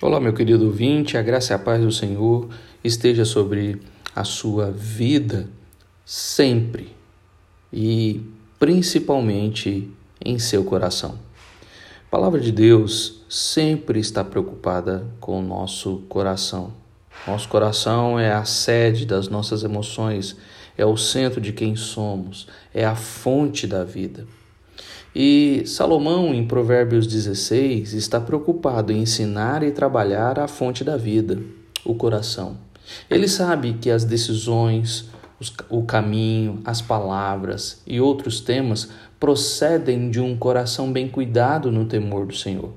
Olá, meu querido ouvinte, a graça e a paz do Senhor esteja sobre a sua vida sempre e principalmente em seu coração. A palavra de Deus sempre está preocupada com o nosso coração. Nosso coração é a sede das nossas emoções, é o centro de quem somos, é a fonte da vida. E Salomão, em Provérbios 16, está preocupado em ensinar e trabalhar a fonte da vida, o coração. Ele sabe que as decisões, o caminho, as palavras e outros temas procedem de um coração bem cuidado no temor do Senhor.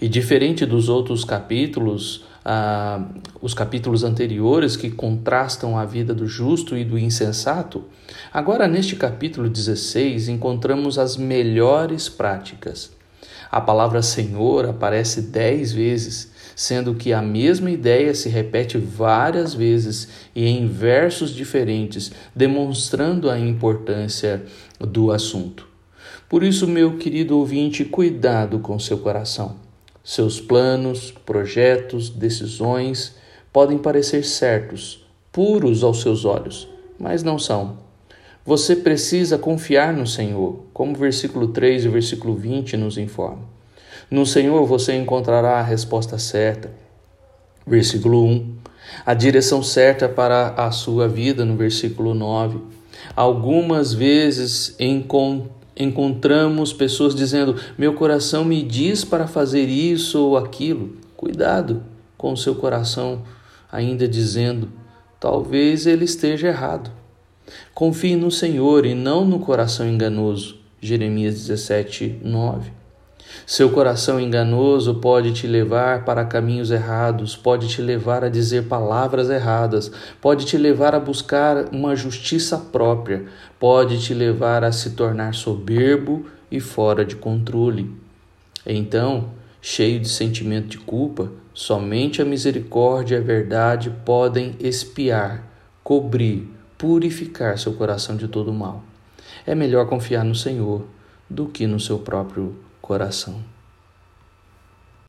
E diferente dos outros capítulos, ah, os capítulos anteriores que contrastam a vida do justo e do insensato, agora neste capítulo 16 encontramos as melhores práticas. A palavra Senhor aparece dez vezes, sendo que a mesma ideia se repete várias vezes e em versos diferentes, demonstrando a importância do assunto. Por isso, meu querido ouvinte, cuidado com seu coração. Seus planos, projetos, decisões podem parecer certos, puros aos seus olhos, mas não são. Você precisa confiar no Senhor, como o versículo 3 e o versículo 20 nos informam. No Senhor você encontrará a resposta certa. Versículo 1. A direção certa para a sua vida, no versículo 9. Algumas vezes encontramos encontramos pessoas dizendo: Meu coração me diz para fazer isso ou aquilo. Cuidado com o seu coração ainda dizendo: Talvez ele esteja errado. Confie no Senhor e não no coração enganoso. Jeremias 17, 9. Seu coração enganoso pode te levar para caminhos errados, pode te levar a dizer palavras erradas, pode te levar a buscar uma justiça própria, pode te levar a se tornar soberbo e fora de controle. Então, cheio de sentimento de culpa, somente a misericórdia e a verdade podem espiar, cobrir, purificar seu coração de todo mal. É melhor confiar no Senhor do que no seu próprio coração.